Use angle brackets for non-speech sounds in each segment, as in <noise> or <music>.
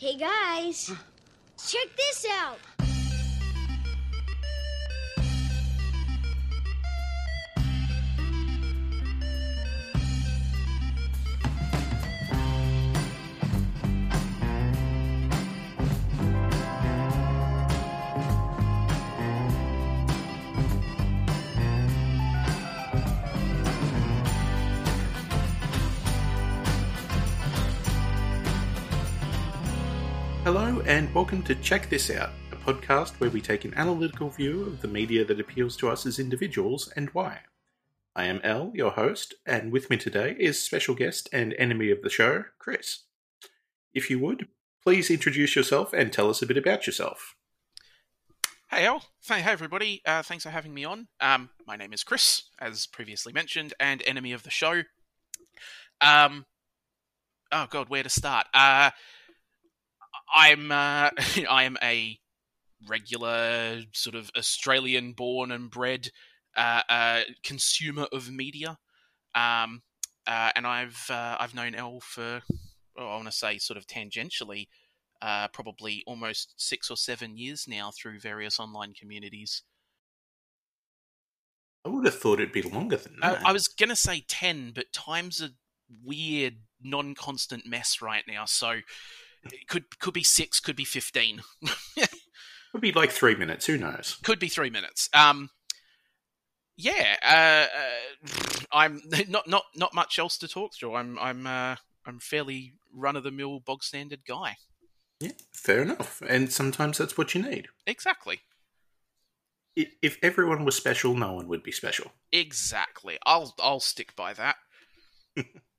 Hey guys, check this out. And welcome to Check This Out, a podcast where we take an analytical view of the media that appeals to us as individuals and why. I am El, your host, and with me today is special guest and enemy of the show, Chris. If you would, please introduce yourself and tell us a bit about yourself. Hey, El. Hey, everybody. Uh, thanks for having me on. Um, my name is Chris, as previously mentioned, and enemy of the show. Um, oh God, where to start? Uh, I'm uh, <laughs> I am a regular sort of Australian-born and bred uh, uh, consumer of media, um, uh, and I've uh, I've known El for oh, I want to say sort of tangentially, uh, probably almost six or seven years now through various online communities. I would have thought it'd be longer than that. I was gonna say ten, but time's a weird, non-constant mess right now. So it could could be six, could be fifteen, <laughs> Would be like three minutes, who knows? could be three minutes. Um, yeah, uh, uh, I'm <laughs> not not not much else to talk through. I'm I'm uh, I'm fairly run of the mill, bog standard guy. Yeah, fair enough. And sometimes that's what you need. Exactly, If everyone was special, no one would be special. exactly. I'll I'll stick by that. <laughs>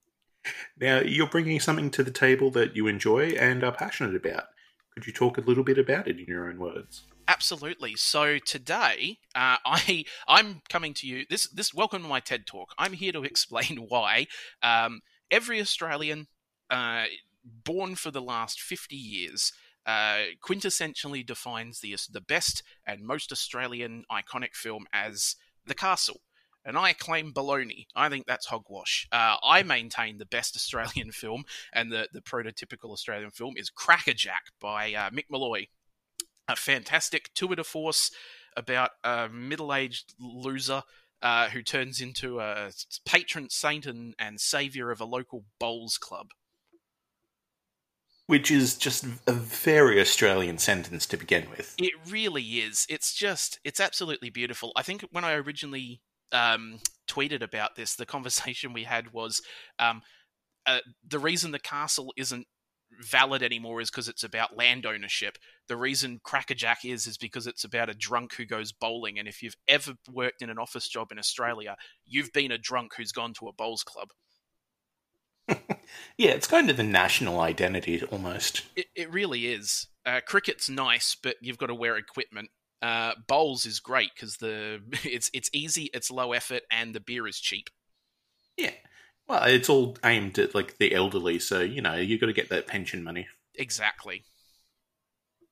Now, you're bringing something to the table that you enjoy and are passionate about. Could you talk a little bit about it in your own words? Absolutely. So today, uh, <laughs> I I'm coming to you. This this welcome to my TED talk. I'm here to <laughs> explain why um, every Australian uh, born for the last fifty years uh, quintessentially defines the the best and most Australian iconic film as The Castle. And I claim baloney. I think that's hogwash. Uh, I maintain the best Australian <laughs> film and the, the prototypical Australian film is Crackerjack by uh, Mick Molloy a fantastic tour de force about a middle-aged loser uh, who turns into a patron saint and, and savior of a local bowls club. Which is just a very Australian sentence to begin with. It really is. It's just, it's absolutely beautiful. I think when I originally um, tweeted about this, the conversation we had was um, uh, the reason the castle isn't valid anymore is because it's about land ownership. The reason Crackerjack is is because it's about a drunk who goes bowling. And if you've ever worked in an office job in Australia, you've been a drunk who's gone to a bowls club. <laughs> Yeah, it's kind of the national identity almost. It, it really is. Uh, cricket's nice, but you've got to wear equipment. Uh, bowls is great because the <laughs> it's it's easy, it's low effort, and the beer is cheap. Yeah. Well, it's all aimed at like the elderly, so you know you got to get that pension money. Exactly.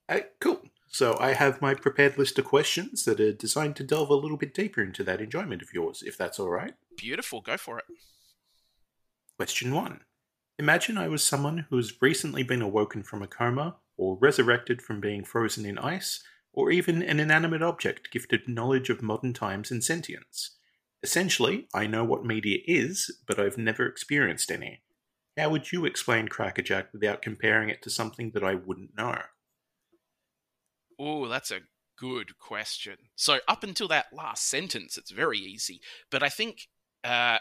Uh, cool. So I have my prepared list of questions that are designed to delve a little bit deeper into that enjoyment of yours, if that's all right. Beautiful. Go for it. Question one. Imagine I was someone who has recently been awoken from a coma, or resurrected from being frozen in ice, or even an inanimate object gifted knowledge of modern times and sentience. Essentially, I know what media is, but I've never experienced any. How would you explain Crackerjack without comparing it to something that I wouldn't know? Oh, that's a good question. So up until that last sentence, it's very easy. But I think, uh,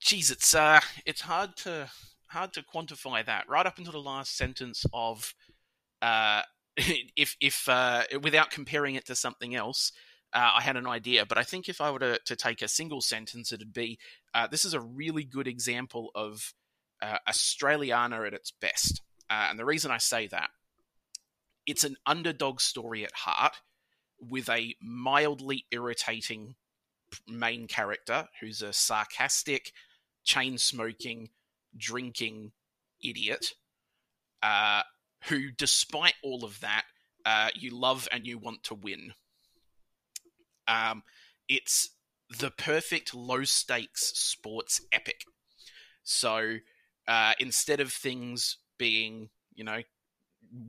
geez, it's uh, it's hard to hard to quantify that. Right up until the last sentence of, uh, <laughs> if if uh, without comparing it to something else, uh, I had an idea. But I think if I were to, to take a single sentence, it'd be, uh, this is a really good example of uh, Australiana at its best. Uh, and the reason I say that it's an underdog story at heart with a mildly irritating main character who's a sarcastic, chain smoking, drinking idiot uh, who, despite all of that, uh, you love and you want to win. Um, it's the perfect low stakes sports epic. So uh, instead of things being, you know,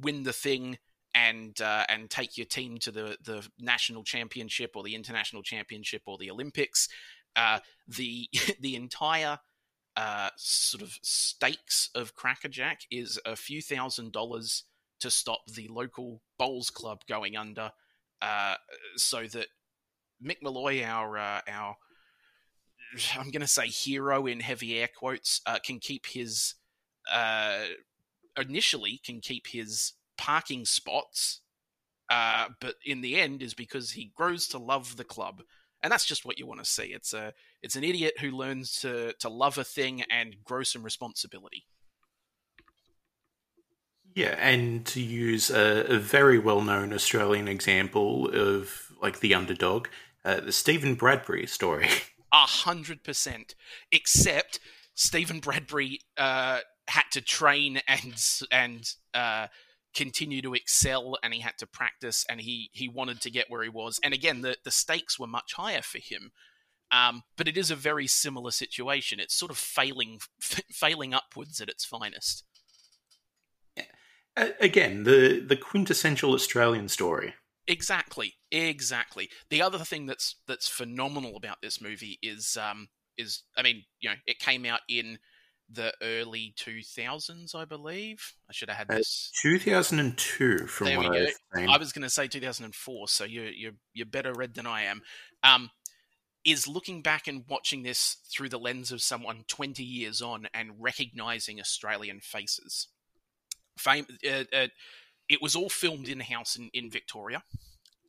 win the thing and uh, and take your team to the the national championship or the international championship or the Olympics. Uh, the <laughs> the entire uh, sort of stakes of Crackerjack is a few thousand dollars to stop the local bowls club going under, uh, so that Mick Molloy, our uh, our I'm going to say hero in heavy air quotes, uh, can keep his uh, initially can keep his parking spots, uh, but in the end is because he grows to love the club, and that's just what you want to see. It's a it's an idiot who learns to to love a thing and grow some responsibility. Yeah, and to use a, a very well known Australian example of like the underdog, uh, the Steven Bradbury story. <laughs> A hundred percent. Except Steven Bradbury uh, had to train and and uh, continue to excel, and he had to practice, and he he wanted to get where he was. And again, the the stakes were much higher for him. Um, but it is a very similar situation. It's sort of failing f- <laughs> failing upwards at its finest. Again, the the quintessential Australian story. Exactly, exactly. The other thing that's that's phenomenal about this movie is um is I mean you know it came out in the early two thousands I believe. I should have had Uh, this. 2002, from There we what. I've seen. I was going to say 2004, so you're you're you're better read than I am. Um, is looking back and watching this through the lens of someone 20 years on and recognizing Australian faces. Fame, uh, uh, it was all filmed in house in, in Victoria,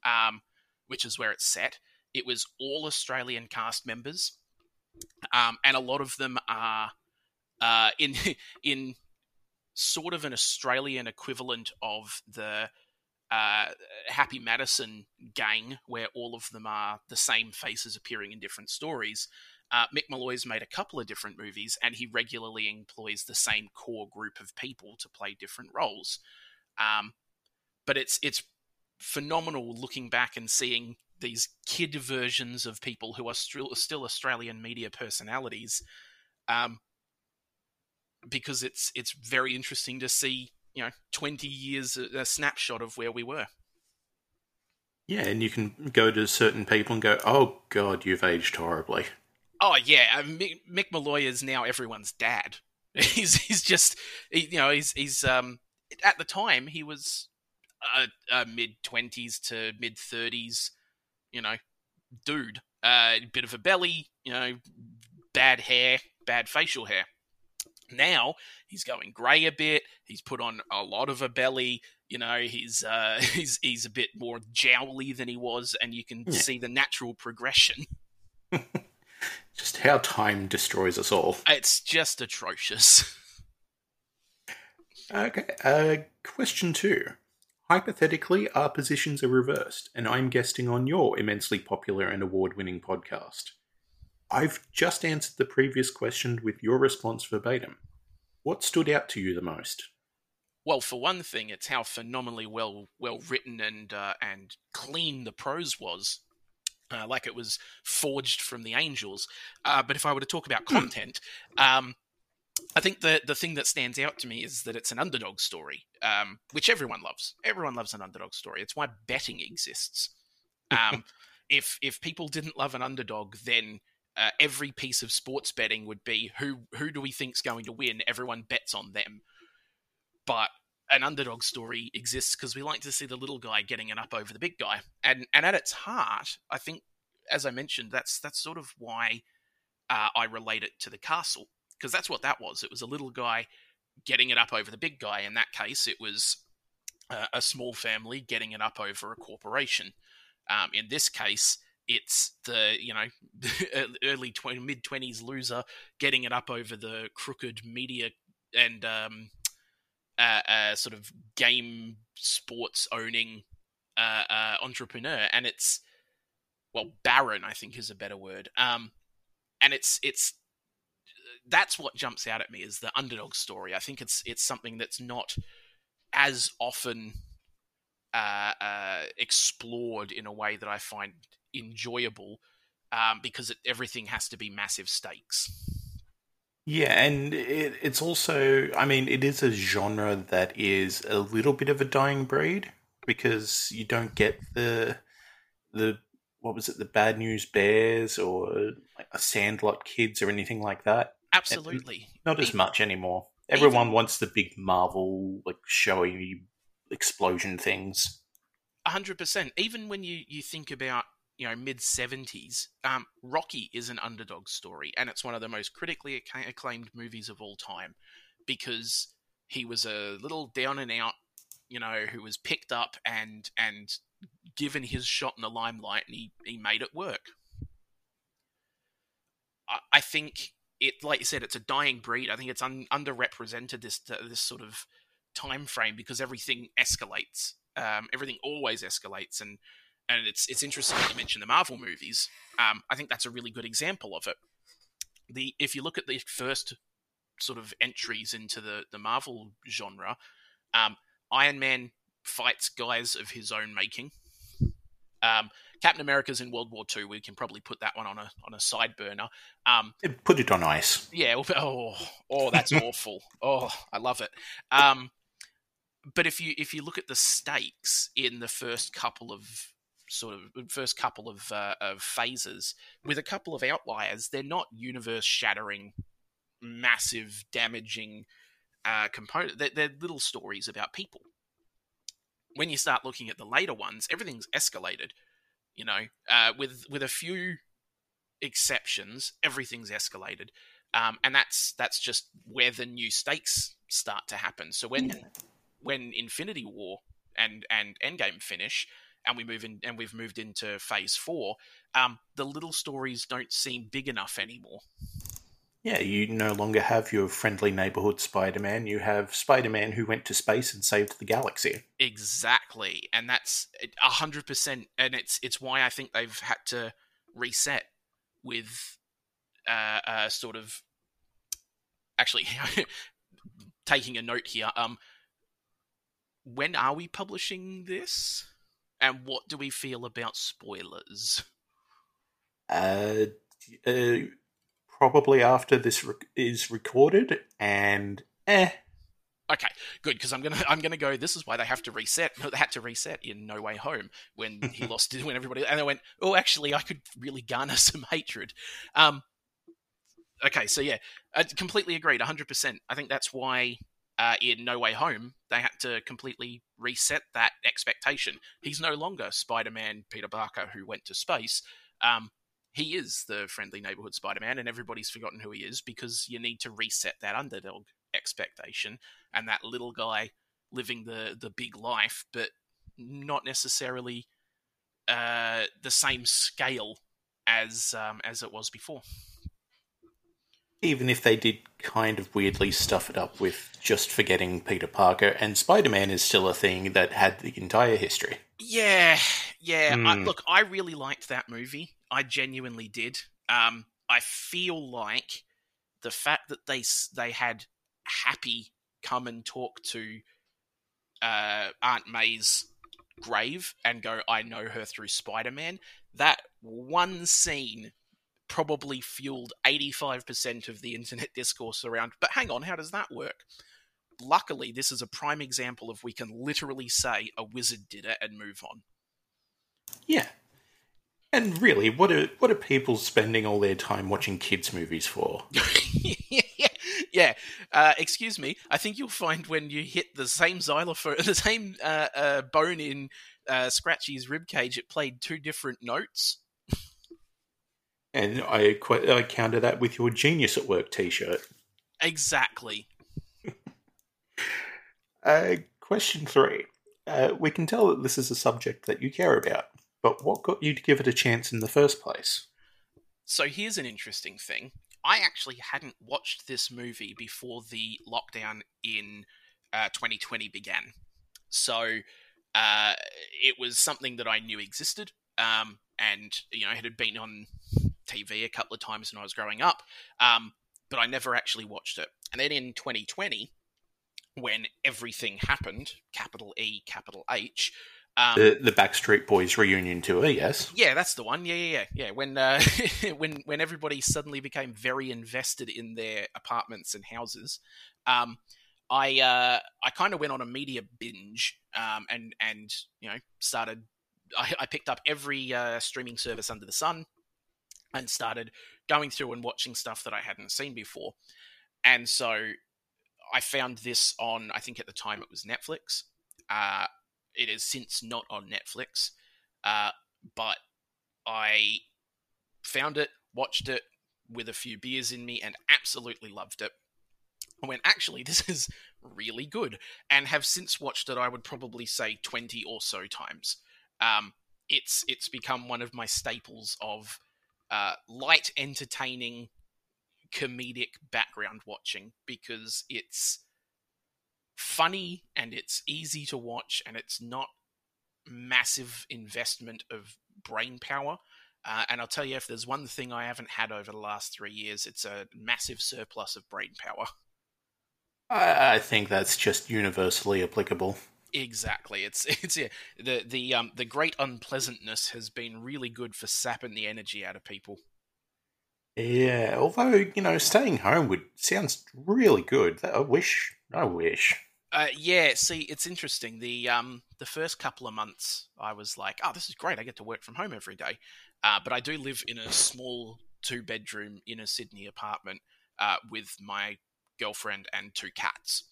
um, which is where it's set. It was all Australian cast members, um, and a lot of them are uh, in <laughs> in sort of an Australian equivalent of the uh, Happy Madison gang, where all of them are the same faces appearing in different stories. Uh, Mick Molloy's made a couple of different movies, and he regularly employs the same core group of people to play different roles. Um, but it's it's phenomenal looking back and seeing these kid versions of people who are still still Australian media personalities, um, because it's it's very interesting to see you know twenty years a, snapshot of where we were. yeah, and you can go to certain people and go, "Oh God, you've aged horribly." Oh yeah, uh, Mick, Mick Molloy is now everyone's dad. <laughs> He's he's just he, you know he's he's um at the time he was a, a mid twenties to mid thirties, you know, dude. A uh, bit of a belly, you know, bad hair, bad facial hair. Now he's going grey a bit. He's put on a lot of a belly. You know, he's uh, <laughs> he's he's a bit more jowly than he was, and you can Yeah. see the natural progression. <laughs> Just how time destroys us all. It's just atrocious. <laughs> Okay, uh, question two. Hypothetically, our positions are reversed, and I'm guesting on your immensely popular and award winning podcast. I've just answered the previous question with your response verbatim. What stood out to you the most? Well, for one thing, it's how phenomenally well well written and uh, and clean the prose was, uh, like it was forged from the angels. Uh, but if I were to talk about content, um, I think the the thing that stands out to me is that it's an underdog story, um, which everyone loves. Everyone loves an underdog story. It's why betting exists. <laughs> Um, if if people didn't love an underdog, then uh, every piece of sports betting would be who who do we think's going to win? Everyone bets on them. But an underdog story exists because we like to see the little guy getting it up over the big guy, and and at its heart, I think, as I mentioned, that's that's sort of why uh, I relate it to the castle because that's what that was. It was a little guy getting it up over the big guy. In that case, it was uh, a small family getting it up over a corporation. Um, in this case, it's the you know <laughs> early 20, mid twenties loser getting it up over the crooked media and um, uh, uh, sort of game sports owning uh, uh, entrepreneur, and it's well baron, I think is a better word. Um, and it's it's that's what jumps out at me is the underdog story. I think it's it's something that's not as often uh, uh, explored in a way that I find enjoyable um, because it, everything has to be massive stakes. Yeah, and it, it's also, I mean, it is a genre that is a little bit of a dying breed because you don't get the the what was it, the Bad News Bears or like a Sandlot Kids or anything like that. Absolutely, not as Even- much anymore. Everyone wants the big Marvel, like showy explosion things. hundred percent. Even when you you think about you know mid seventies, um, Rocky is an underdog story, and it's one of the most critically acclaimed movies of all time because he was a little down and out, you know, who was picked up and and given his shot in the limelight, and he he made it work. I, I think it, like you said, it's a dying breed. I think it's un, underrepresented this this sort of time frame because everything escalates. Um, everything always escalates, and and it's it's interesting that you mentioned the Marvel movies. Um, I think that's a really good example of it. The if you look at the first sort of entries into the the Marvel genre, um, Iron Man fights guys of his own making. Um, Captain America's in World War II. We can probably put that one on a on a side burner. Um, Put it on ice. yeah. Oh, oh, that's <laughs> awful. Oh, I love it. Um, but if you if you look at the stakes in the first couple of sort of first couple of uh, of phases, with a couple of outliers, they're not universe shattering, massive, damaging uh, component. They're, they're little stories about people. When you start looking at the later ones, everything's escalated. You know, uh, with with a few exceptions, everything's escalated, um, and that's that's just where the new stakes start to happen. So when when Infinity War and and Endgame finish, and we move in and we've moved into Phase Four, um, the little stories don't seem big enough anymore. Yeah, you no longer have your friendly neighborhood Spider Man. You have Spider Man who went to space and saved the galaxy. Exactly, and that's a hundred percent, and it's it's why I think they've had to reset with uh, uh sort of actually <laughs> taking a note here. Um, when are we publishing this, and what do we feel about spoilers? Uh, uh, probably after this rec- is recorded, and eh, Okay, good because I'm gonna <laughs> I'm gonna go. This is why they have to reset. They <laughs> had to reset in No Way Home when he <laughs> lost it. When everybody and I went, oh, actually, I could really garner some hatred. Um, okay, so yeah, I completely agreed, 100. percent I think that's why uh, in No Way Home they had to completely reset that expectation. He's no longer Spider-Man Peter Parker who went to space. Um, he is the friendly neighborhood Spider-Man, and everybody's forgotten who he is because you need to reset that underdog expectation and that little guy living the the big life, but not necessarily uh, the same scale as um, as it was before. Even if they did kind of weirdly stuff it up with just forgetting Peter Parker, and Spider Man is still a thing that had the entire history. Yeah, yeah. I, Hmm. look, I really liked that movie. I genuinely did. Um, I feel like the fact that they they had Happy come and talk to uh, Aunt May's grave and go, "I know her through Spider Man." That one scene probably fueled eighty five percent of the internet discourse around. But hang on, how does that work? Luckily, this is a prime example of we can literally say a wizard did it and move on. Yeah. And really, what are what are people spending all their time watching kids' movies for? <laughs> yeah. Uh, excuse me. I think you'll find when you hit the same xylophone, <laughs> the same uh, uh, bone in uh, Scratchy's rib cage, it played two different notes. And I, qu- I counter that with your Genius at Work t shirt. Exactly. <laughs> Uh, question three. Uh, we can tell that this is a subject that you care about, but what got you to give it a chance in the first place? So here's an interesting thing. I actually hadn't watched this movie before the lockdown in uh, 2020 began. So uh, it was something that I knew existed, um, and you know it had been on TV a couple of times when I was growing up, um, but I never actually watched it. And then in 2020, when everything happened, capital E, capital H, Um, The the Backstreet Boys reunion tour, yes. yeah, that's the one. Yeah, yeah, yeah, yeah. When uh, <laughs> when when everybody suddenly became very invested in their apartments and houses, um, I uh, I kind of went on a media binge, um, and and you know started. I, I picked up every uh, streaming service under the sun, and started going through and watching stuff that I hadn't seen before, and so I found this on. I think at the time it was Netflix. Uh, it is since not on Netflix, uh, but I found it, watched it with a few beers in me, and absolutely loved it. I went, actually, <laughs> this is really good, and have since watched it. I would probably say twenty or so times. Um, it's it's become one of my staples of uh, light, entertaining, comedic background watching because it's funny and it's easy to watch and it's not massive investment of brain power. Uh, and I'll tell you, if there's one thing I haven't had over the last three years, it's a massive surplus of brain power. I, I think that's just universally applicable. Exactly. It's <laughs> it's yeah, the the um the great unpleasantness has been really good for sapping the energy out of people. Yeah, although you know, staying home would sounds really good. I wish, I wish. Uh, yeah, see, it's interesting. The um, the first couple of months, I was like, "Oh, this is great! I get to work from home every day." Uh, but I do live in a small two bedroom inner Sydney apartment uh, with my girlfriend and two cats.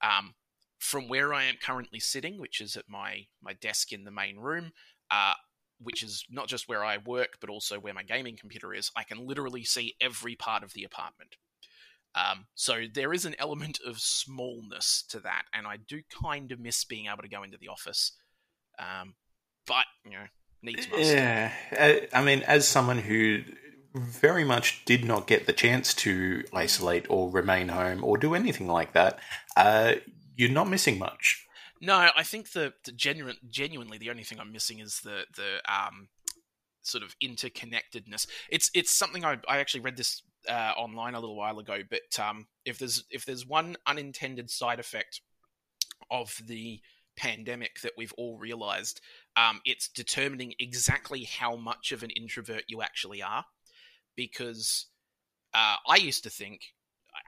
Um, from where I am currently sitting, which is at my my desk in the main room, uh, which is not just where I work, but also where my gaming computer is, I can literally see every part of the apartment. Um, so there is an element of smallness to that, and I do kind of miss being able to go into the office. Um, but you know, needs must. Yeah, uh, I mean, as someone who very much did not get the chance to isolate or remain home or do anything like that, uh, you're not missing much. No, I think the, the genuine, genuinely, the only thing I'm missing is the the um, sort of interconnectedness. It's it's something I I actually read this uh, online a little while ago, but um, if there's if there's one unintended side effect of the pandemic that we've all realized, um, it's determining exactly how much of an introvert you actually are. Because uh, I used to think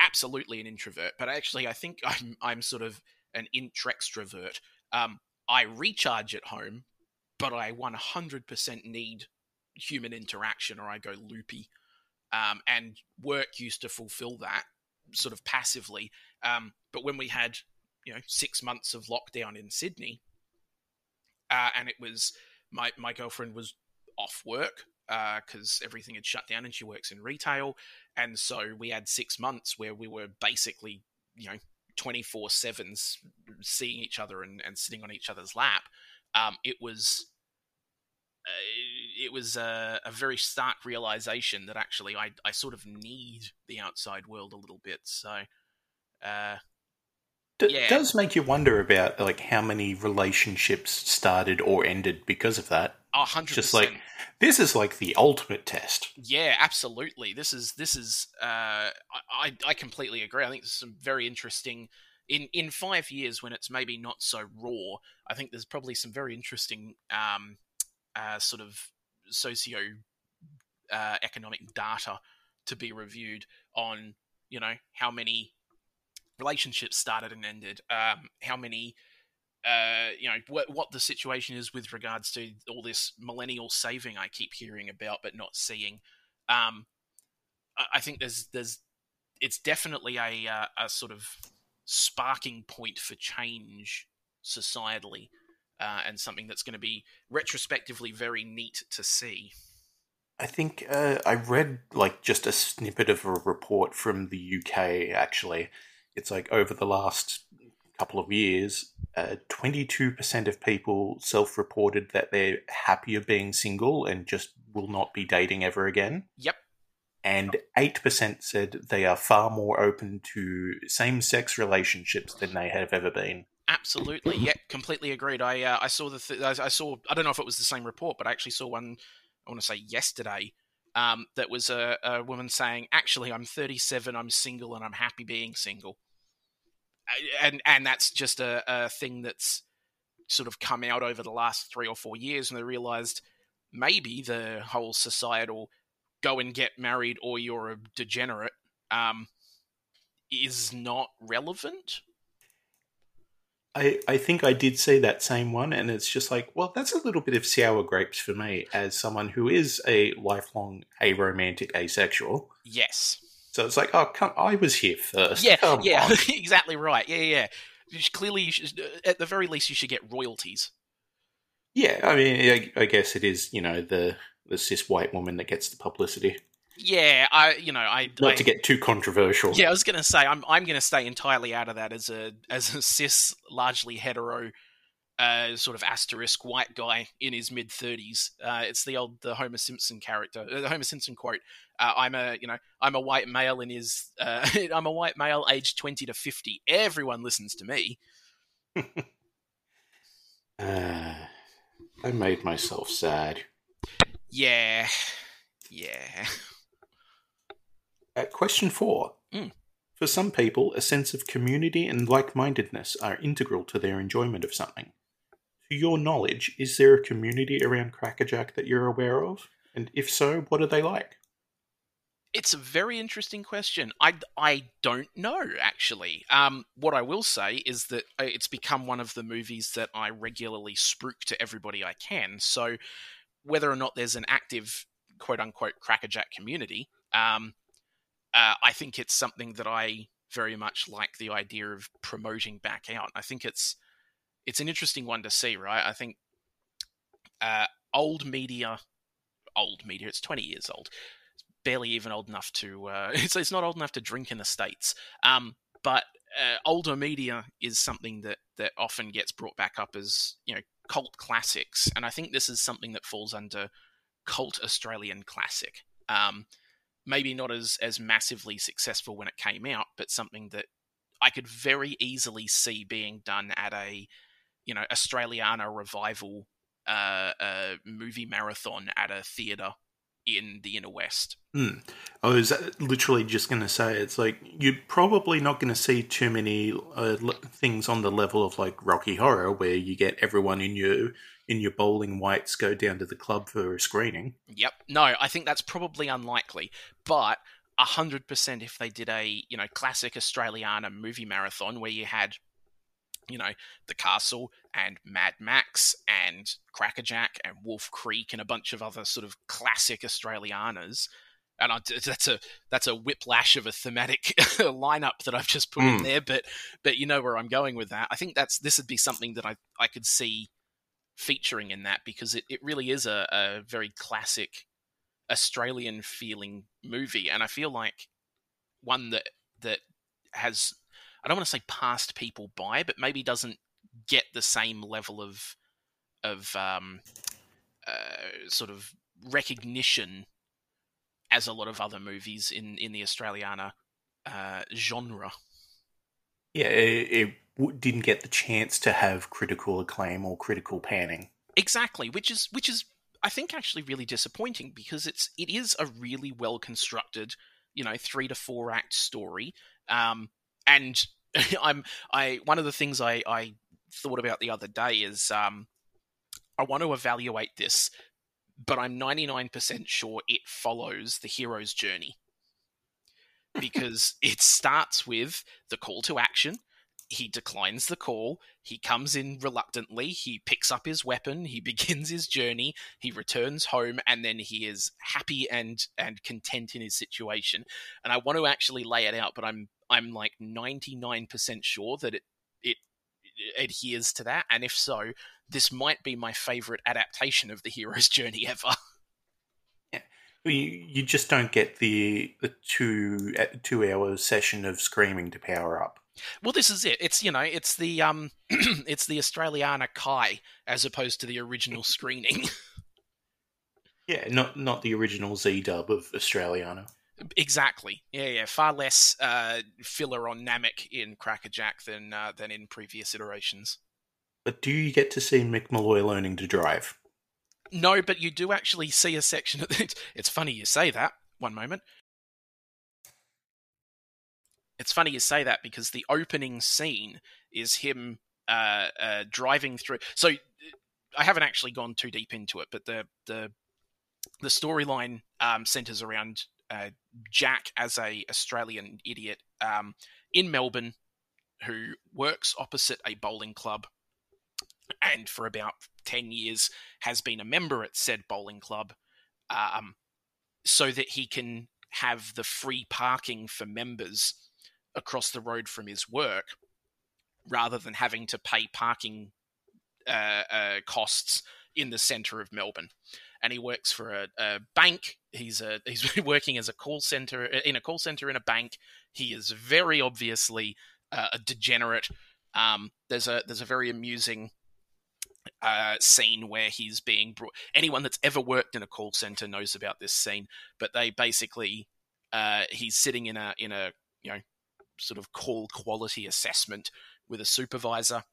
absolutely an introvert, but actually I think <laughs> I'm I'm sort of an intrextrovert. Um, I recharge at home, but I 100% need human interaction or I go loopy. Um, and work used to fulfill that sort of passively. Um, but when we had, you know, six months of lockdown in Sydney, uh, and it was my my girlfriend was off work because uh, everything had shut down, and she works in retail, and so we had six months where we were basically, you know, twenty four sevens seeing each other and, and sitting on each other's lap. Um, it was uh, it was a, a, very stark realization that actually I, I sort of need the outside world a little bit. So, uh, D- yeah. does make you wonder about like how many relationships started or ended because of that. Hundred Just like this is like the ultimate test. Yeah, absolutely. This is this is. Uh, I I completely agree. I think there's some very interesting. In in five years, when it's maybe not so raw, I think there's probably some very interesting um, uh, sort of socio uh, economic data to be reviewed on you know how many relationships started and ended, um, how many uh, you know what what the situation is with regards to all this millennial saving I keep hearing about but not seeing. Um, I, think there's there's it's definitely a uh, a sort of sparking point for change societally uh, and something that's going to be retrospectively very neat to see. I think uh, I read like just a snippet of a report from the UK. Actually, it's like over the last couple of years, twenty-two percent of people self-reported that they're happier being single and just will not be dating ever again. Yep. And eight percent said they are far more open to same-sex relationships than they have ever been. Absolutely, yeah, completely agreed. I uh, I saw the th- I saw I don't know if it was the same report, but I actually saw one. I want to say yesterday. Um, that was a, a woman saying, "Actually, I'm 37, I'm single, and I'm happy being single." And and that's just a, a thing that's sort of come out over the last three or four years, and they realized maybe the whole societal go and get married or you're a degenerate um, is not relevant. I, I think I did see that same one, and it's just like, well, that's a little bit of sour grapes for me as someone who is a lifelong aromantic asexual. Yes. So it's like, oh, come, I was here first. Yeah, Come yeah, <laughs> exactly right. Yeah, yeah. Clearly, you should, uh, at the very least, you should get royalties. yeah. I mean, I, I guess it is, you know, the the cis white woman that gets the publicity. Yeah, I, you know, I, Not I to get too controversial. Yeah, I was gonna say I'm I'm gonna stay entirely out of that as a as a cis, largely hetero, uh, sort of asterisk white guy in his mid thirties. Uh, it's the old the Homer Simpson character, uh, the Homer Simpson quote. Uh, I'm a you know I'm a white male in his uh, <laughs> I'm a white male aged twenty to fifty. Everyone listens to me. <laughs> Uh, I made myself sad. Yeah, yeah. Uh, question four. Mm. For some people, a sense of community and like mindedness are integral to their enjoyment of something. To your knowledge, is there a community around Crackerjack that you're aware of? And if so, what are they like? It's a very interesting question. I, I don't know actually. Um, what I will say is that uh, it's become one of the movies that I regularly spruik to everybody I can. So whether or not there's an active quote unquote crackerjack community, um, uh, I think it's something that I very much like the idea of promoting back out. I think it's it's an interesting one to see, right? I think uh, old media, old media. It's twenty years old It's barely even old enough to uh, <laughs> it's, it's not old enough to drink in the states um, but uh, older media is something that that often gets brought back up as you know cult classics and i think this is something that falls under cult australian classic um, maybe not as as massively successful when it came out but something that i could very easily see being done at a you know australiana revival uh, uh, movie marathon at a theater in the inner west Hmm. I was literally just going to say, it's like you're probably not going to see too many uh, l- things on the level of like Rocky Horror, where you get everyone in your in your bowling whites go down to the club for a screening. Yep. No, I think that's probably unlikely. But hundred percent if they did a, you know, classic Australiana movie marathon where you had, you know, The Castle and Mad Max and Crackerjack and Wolf Creek and a bunch of other sort of classic Australianas. And I, that's a that's a whiplash of a thematic <laughs> lineup that I've just put in Mm. there, but but you know where I'm going with that. I think that's this would be something that I I could see featuring in that because it, it really is a, a very classic Australian feeling movie, and I feel like one that that has I don't want to say passed people by, but maybe doesn't get the same level of of um, uh, sort of recognition as a lot of other movies in in the Australiana uh, genre. Yeah, it, it didn't get the chance to have critical acclaim or critical panning. Exactly, which is which is I think actually really disappointing because it's it is a really well constructed, you know, three to four act story. Um, and <laughs> I'm I one of the things I I thought about the other day is um, I want to evaluate this, but I'm 99% sure it follows the hero's journey because <laughs> it starts with the call to action he declines the call. He comes in reluctantly. He picks up his weapon. He <laughs> begins his journey. He returns home, and then he is happy and and content in his situation. And I want to actually lay it out, but I'm I'm like ninety nine percent sure that it it adheres to that. And if so, this might be my favorite adaptation of the hero's <laughs> journey ever. You, you just don't get the the two uh, two hour session of screaming to power up. Well, this is it. It's you know, it's the um, <clears throat> it's the Australiana Kai as opposed to the original <laughs> screening. <laughs> Yeah, not not the original Z dub of Australiana. Exactly. Yeah, yeah. Far less uh, filler on Namek in Crackerjack than uh, than in previous iterations. But do you get to see Mick Molloy learning to drive? No, but you do actually see a section of <laughs> it. It's funny you say that. One moment. It's funny you say that because the opening scene is him uh, uh, driving through. So I haven't actually gone too deep into it, but the the the storyline um, centers around uh, Jack as a Australian idiot um, in Melbourne who works opposite a bowling club and for about 10 years has been a member at said bowling club um, so that he can have the free parking for members across the road from his work rather than having to pay parking uh, uh, costs in the center of Melbourne. And he works for a, a bank. He's a he's <laughs> working as a call center in a call center in a bank. He is very obviously uh, a degenerate. Um, there's a there's a very amusing uh, scene where he's being brought. Anyone that's ever worked in a call center knows about this scene. But they basically uh, he's sitting in a in a you know sort of call quality assessment with a supervisor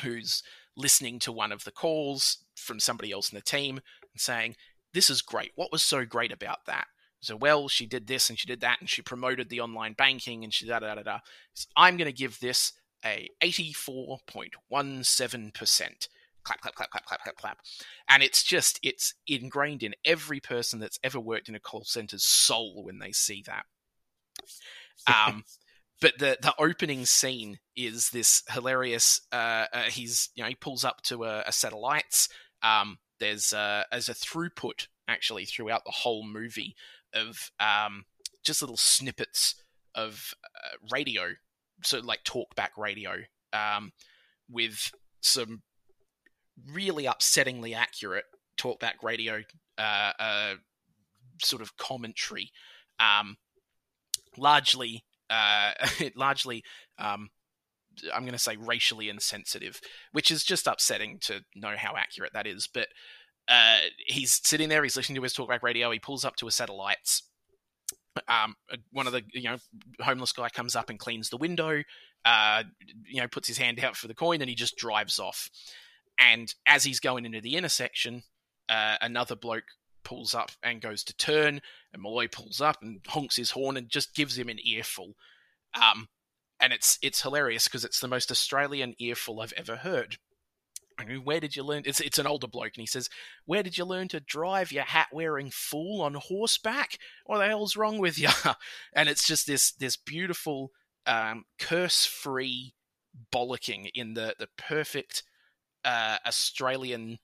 who's listening to one of the calls from somebody else in the team and saying, This is great. What was so great about that? So, well, she did this and she did that and she promoted the online banking and she da da da da. So I'm going to give this a 84.17%. Clap, clap, clap, clap, clap, clap, clap. And it's just, it's ingrained in every person that's ever worked in a call center's soul when they see that. <laughs> Um, but the the opening scene is this hilarious. Uh, uh, he's you know he pulls up to a, a set of lights. Um, there's uh, there's a throughput actually throughout the whole movie of um, just little snippets of uh, radio, so like talkback radio, um, with some really upsettingly accurate talkback radio uh, uh, sort of commentary, um, largely uh, <laughs> largely, um, I'm going to say racially insensitive, which is just upsetting to know how accurate that is. But uh, he's sitting there, he's listening to his talkback radio, he pulls up to a lights. Um, one of the you know homeless guy comes up and cleans the window, uh, you know, puts his hand out for the coin, and he just drives off. And as he's going into the intersection, uh, another bloke pulls up and goes to turn, and Molloy pulls up and honks his horn and just gives him an earful. Um, and it's it's hilarious because it's the most Australian earful I've ever heard. I mean, where did you learn? It's it's an older bloke, and he says, "Where did you learn to drive, you hat wearing fool, on horseback? What the hell's wrong with you?" <laughs> and it's just this this beautiful um, curse free bollocking in the the perfect uh, Australian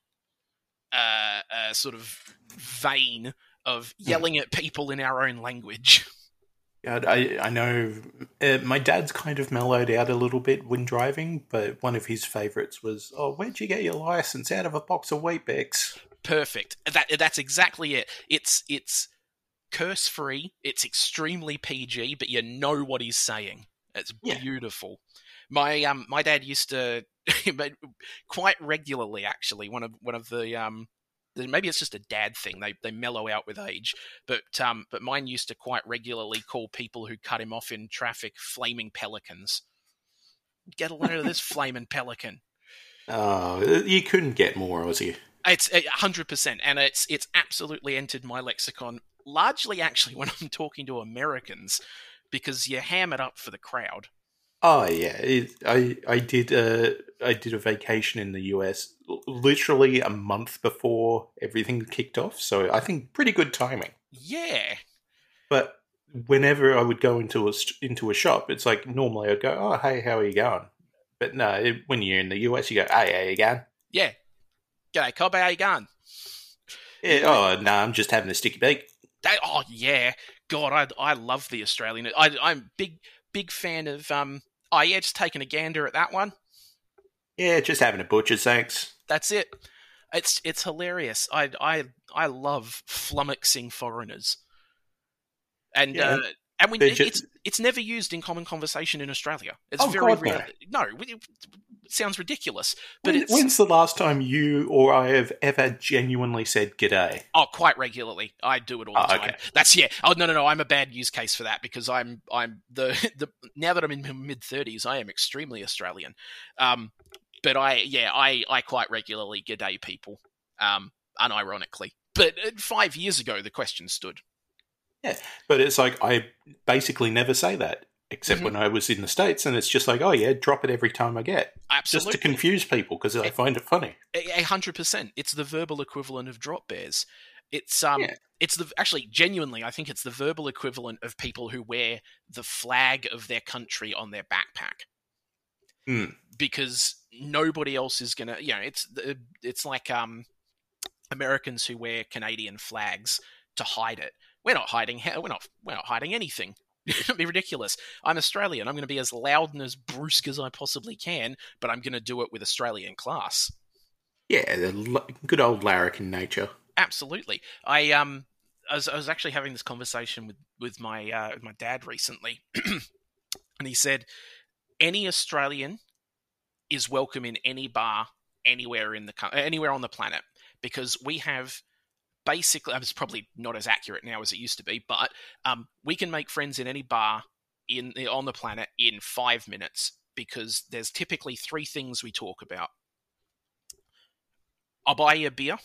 uh, uh, sort of vein of hmm. yelling at people in our own language. <laughs> Yeah, I I know uh, my dad's kind of mellowed out a little bit when driving, but one of his favourites was, "Oh, where'd you get your license? Out of a box of Weet-Bix." Perfect. That that's exactly it. It's it's curse free. It's extremely PG, but you know what he's saying. It's yeah. beautiful. My um my dad used to <laughs> quite regularly actually one of one of the um maybe it's just a dad thing. They they mellow out with age. But um, but mine used to quite regularly call people who cut him off in traffic flaming pelicans. Get a load of this flaming pelican. Oh, you couldn't get more, was you? It's hundred percent, and it's it's absolutely entered my lexicon. Largely, actually, when I'm talking to Americans, because you ham it up for the crowd. Oh yeah, it, I I did a I did a vacation in the US literally a month before everything kicked off, so I think pretty good timing. Yeah, but whenever I would go into a into a shop, it's like normally I'd go, "Oh hey, how are you going?" But no, it, when you're in the US, you go, "Hey, how you going?" Yeah, g'day, Cobb, how are you going? Yeah, oh no, I'm just having a sticky beak. That, oh yeah, God, I I love the Australian. I I'm big big fan of um Oh yeah, just taking a gander at that one. Yeah, just having a butcher's, thanks. That's it. It's it's hilarious. I I I love flummoxing foreigners, and yeah. uh, and we, just... it's it's never used in common conversation in Australia. It's oh, very God, rare. No, it sounds ridiculous. But when, when's the last time you or I have ever genuinely said "g'day"? Oh, quite regularly. I do it all the oh, time. Okay. That's yeah. Oh no, no, no. I'm a bad use case for that because I'm I'm the <laughs> the now that I'm in my mid thirties, I am extremely Australian. Um, but I yeah, I I quite regularly "g'day" people. Um, unironically. But uh, five years ago, the question stood. Yeah, but it's like I basically never say that. Except Mhm. when I was in the States, and it's just like, oh yeah, drop it every time I get. Absolutely. Just to confuse people because I find it funny. A hundred percent. It's the verbal equivalent of drop bears. It's um, Yeah. it's the actually genuinely. I think it's the verbal equivalent of people who wear the flag of their country on their backpack. Hmm. Because nobody else is gonna. You know, it's it's like um, Americans who wear Canadian flags to hide it. We're not hiding. We're not. We're not hiding anything. <laughs> Be ridiculous. I'm Australian. I'm going to be as loud and as brusque as I possibly can, but I'm going to do it with Australian class. Yeah, the l- good old larrikin nature. Absolutely. I um I was, I was actually having this conversation with with my uh, with my dad recently, <clears throat> and he said any Australian is welcome in any bar anywhere in the anywhere on the planet because we have basically it's probably not as accurate now as it used to be, but um, we can make friends in any bar in on the planet in five minutes because there's typically three things we talk about. I'll buy you a beer.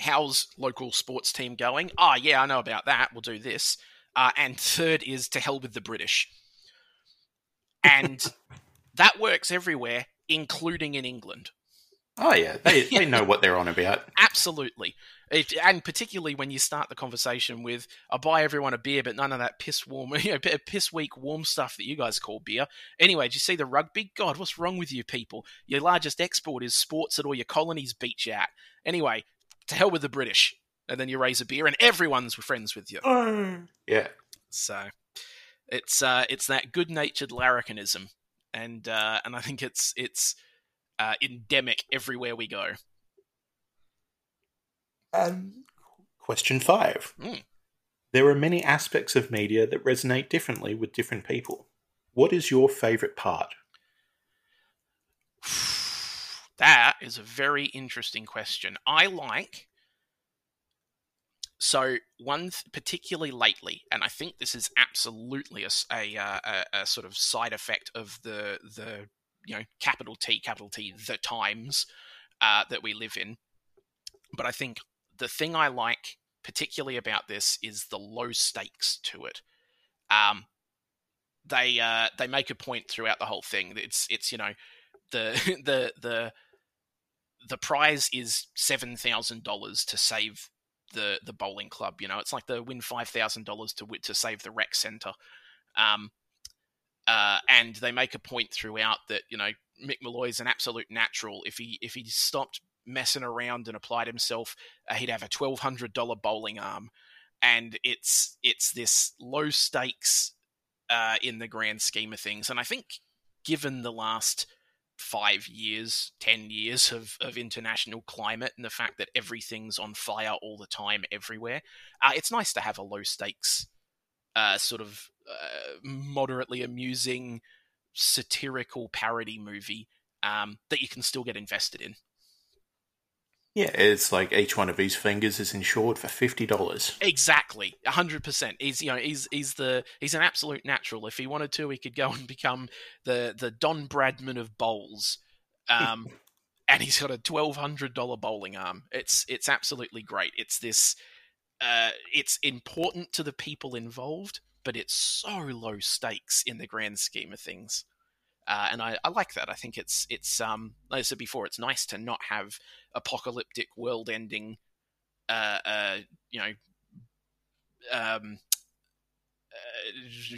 How's local sports team going? Ah, yeah, I know about that. We'll do this. Uh, and third is to hell with the British. And <laughs> that works everywhere, including in England. Oh yeah, they <laughs> they know what they're on about. Absolutely. It, and particularly when you start the conversation with, I buy everyone a beer, but none of that piss warm, <laughs> you know, p- piss weak warm stuff that you guys call beer. Anyway, do you see the rugby? God, what's wrong with you people? Your largest export is sports that all your colonies beat you at. Anyway, to hell with the British. And then you raise a beer and everyone's friends with you. Yeah, So it's uh, it's that good natured larrikinism. And uh, and I think it's it's uh, endemic everywhere we go. Question five. Mm. There are many aspects of media that resonate differently with different people. What is your favourite part? <sighs> That is a very interesting question. I like so one th- particularly lately, and I think this is absolutely a, a, uh, a, a sort of side effect of the the you know capital T capital T the times uh, that we live in. But I think the thing I like particularly about this is the low stakes to it. Um, they uh, they make a point throughout the whole thing. It's it's you know the <laughs> the the the prize is seven thousand dollars to save the the bowling club. You know, it's like the win five thousand dollars to to save the rec center. Um, uh, and they make a point throughout that you know Mick Molloy is an absolute natural. If he if he stopped messing around and applied himself, uh, he'd have a twelve hundred dollar bowling arm. And it's it's this low stakes uh, in the grand scheme of things. And I think given the last five years, ten years of, of international climate and the fact that everything's on fire all the time everywhere, uh, it's nice to have a low stakes, uh, sort of uh, moderately amusing, satirical parody movie um, that you can still get invested in. Yeah, it's like each one of these fingers is insured for fifty dollars. Exactly, hundred percent. He's you know he's he's the he's an absolute natural. If he wanted to, he could go and become the the Don Bradman of bowls. Um, <laughs> and he's got a twelve hundred dollar bowling arm. It's it's absolutely great. It's this. Uh, it's important to the people involved, but it's so low stakes in the grand scheme of things. Uh, and I, I like that. I think it's it's um like I said before, it's nice to not have apocalyptic world-ending, uh, uh, you know, um, uh,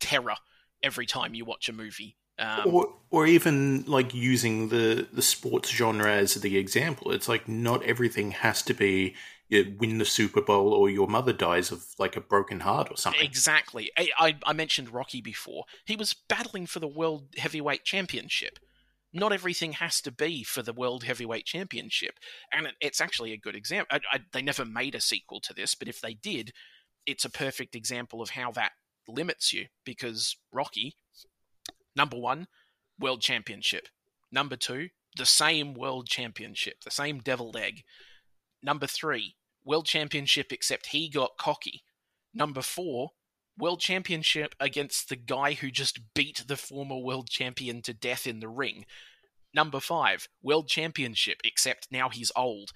terror every time you watch a movie. Um, or or even like using the the sports genre as the example. It's like not everything has to be you win the Super Bowl or your mother dies of like a broken heart or something. Exactly. I, I, I mentioned Rocky before. He was battling for the World Heavyweight Championship. Not everything has to be for the World Heavyweight Championship. And it, it's actually a good example. I, I, they never made a sequel to this, but if they did, it's a perfect example of how that limits you because Rocky, number one, World Championship. Number two, the same World Championship, the same deviled egg. Number three, World Championship, except he got cocky. Number four, World Championship against the guy who just beat the former world champion to death in the ring. Number five, World Championship, except now he's old.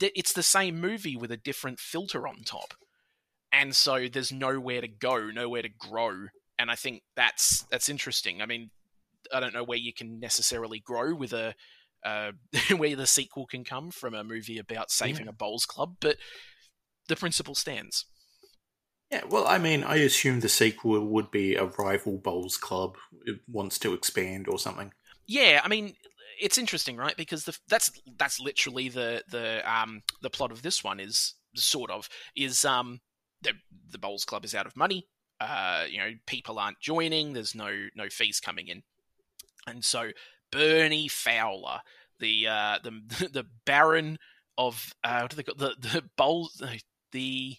It's the same movie with a different filter on top. and so there's nowhere to go, nowhere to grow, and I think that's that's interesting. I mean, I don't know where you can necessarily grow with a uh, <laughs> where the sequel can come from a movie about saving Yeah. a bowls club, but the principle stands. Yeah, well, I mean, I assume the sequel would be a rival bowls club it wants to expand or something. Yeah, I mean, it's interesting, right? Because the, that's that's literally the the um the plot of this one is sort of is um the the bowls club is out of money. Uh, you know, people aren't joining. There's no no fees coming in, and so Bernie Fowler, the uh the <laughs> the Baron of uh what do they call the <laughs> the bowls the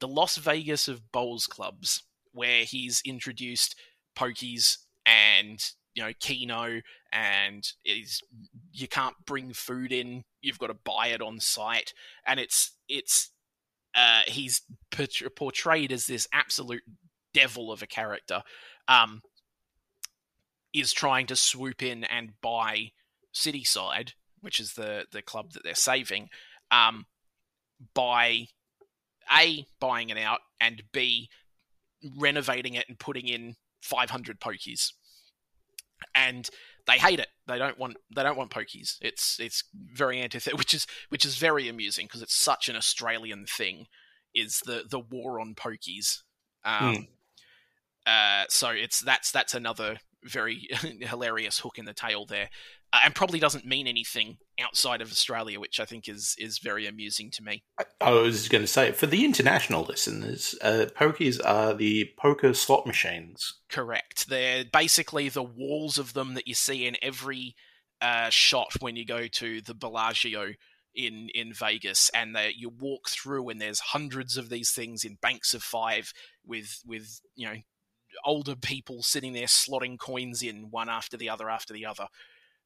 the Las Vegas of bowls clubs, where he's introduced pokies and you know Keno and is you can't bring food in you've got to buy it on site. And it's it's uh he's portrayed as this absolute devil of a character. Um is trying to swoop in and buy Cityside which is the the club that they're saving um by a buying it out and b renovating it and putting in 500 pokies and they hate it. They don't want they don't want pokies. It's it's very antithetical, which is which is very amusing because it's such an Australian thing. Is the the war on pokies? Um, uh, so it's that's that's another very <laughs> hilarious hook in the tail there, uh, and probably doesn't mean anything outside of Australia, which I think is is very amusing to me. I, I was going to say, for the international listeners, uh, pokies are the poker slot machines. Correct. They're basically the walls of them that you see in every uh, shot when you go to the Bellagio in in Vegas, and they, you walk through, and there's hundreds of these things in banks of five with with you know older people sitting there slotting coins in one after the other after the other.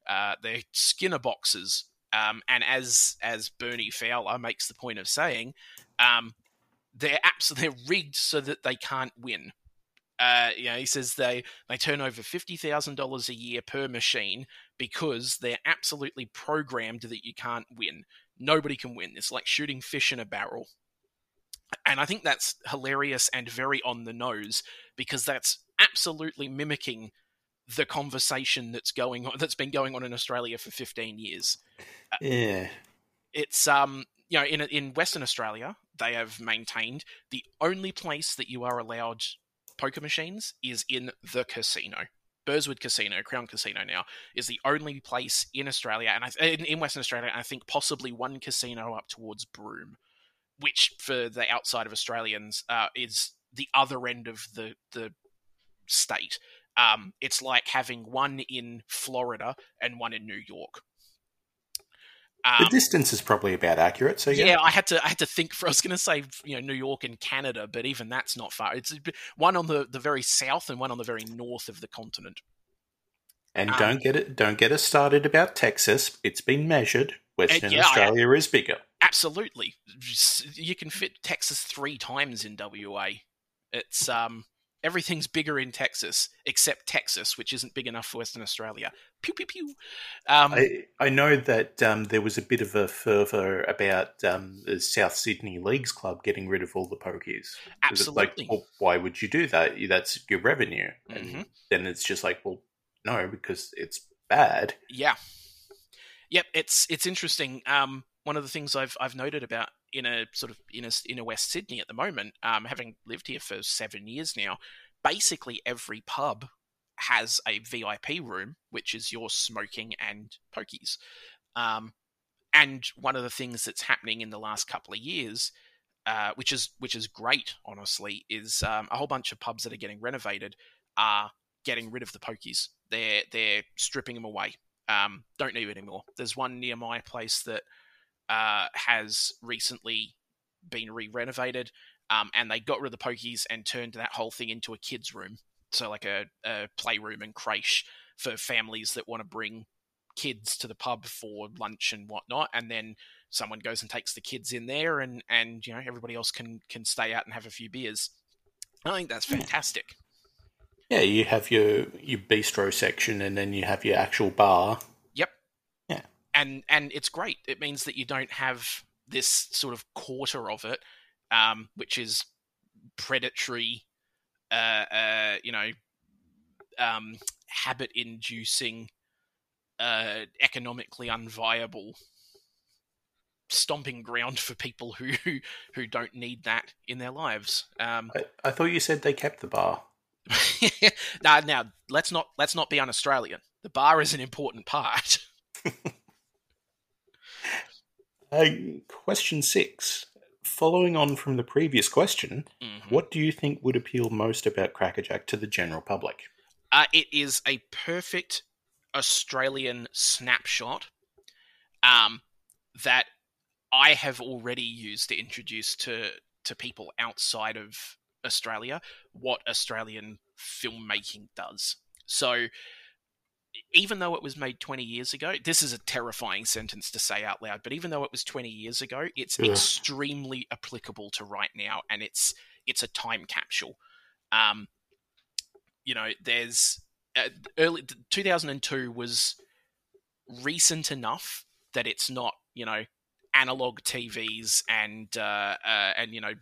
Uh, they're Skinner boxes, um, and as as Bernie Fowler makes the point of saying, um, <laughs> they're absolutely rigged so that they can't win. Uh, you know, he says they they turn over fifty thousand dollars a year per machine because they're absolutely programmed that you can't win. Nobody can win. It's like shooting fish in a barrel. And I think that's hilarious and very on the nose because that's absolutely mimicking the conversation that's going on that's been going on in Australia for 15 years. Yeah. It's um you know in in Western Australia they have maintained the only place that you are allowed poker machines is in the casino. Burswood Casino, Crown Casino now, is the only place in Australia and I, in, in Western Australia, and I think possibly one casino up towards Broome, which for the outside of Australians uh, is the other end of the the state. Um, it's like having one in Florida and one in New York. The Um, distance is probably about accurate, so yeah. yeah, I had to. I had to think. For I was going to say, you know, New York and Canada, but even that's not far. It's one on the, the very south and one on the very north of the continent. And Um, don't get it don't get us started about Texas. It's been measured. Western yeah, I- Australia is bigger. Absolutely, you can fit Texas three times in WA. It's um everything's bigger in Texas except Texas, which isn't big enough for Western Australia. Pew pew pew. Um, I, I know that um, there was a bit of a fervour about um, the South Sydney Leagues Club getting rid of all the pokies. it's like, absolutely. well, why would you do that? That's your revenue. And Mhm. then it's just like, well, no, because it's bad. Yeah. Yep, it's it's interesting. Um, one of the things I've I've noted about in a sort of in a in a West Sydney at the moment, um, having lived here for seven years now, basically every pub has a VIP room, which is your smoking and pokies. Um, and one of the things that's happening in the last couple of years, uh, which is which is great, honestly, is um, a whole bunch of pubs that are getting renovated are getting rid of the pokies. They're they're stripping them away. Um, don't need it anymore. There's one near my place that uh, has recently been re-renovated, um, and they got rid of the pokies and turned that whole thing into a kids' room, so like a, a playroom and creche for families that want to bring kids to the pub for lunch and whatnot, and then someone goes and takes the kids in there, and and you know everybody else can can stay out and have a few beers. I think that's fantastic. Yeah, you have your your bistro section, and then you have your actual bar. And and it's great. It means that you don't have this sort of quarter of it, um, which is predatory, uh, uh, you know, um, habit-inducing, uh, economically unviable stomping ground for people who who, don't need that in their lives. Um, I, I thought you said they kept the bar. <laughs> now, now let's not let's not be un-Australian. The bar is an important part. <laughs> Uh, question six. Following on from the previous question, Mhm. what do you think would appeal most about Crackerjack to the general public? Uh, it is a perfect Australian snapshot um, that I have already used to introduce to to people outside of Australia what Australian filmmaking does. So, even though it was made 20 years ago, this is a terrifying sentence to say out loud, but even though it was 20 years ago, it's Ugh. extremely applicable to right now and it's it's a time capsule. Um, you know, there's uh, early 2002 was recent enough that it's not, you know, analog TVs and uh, uh, and you know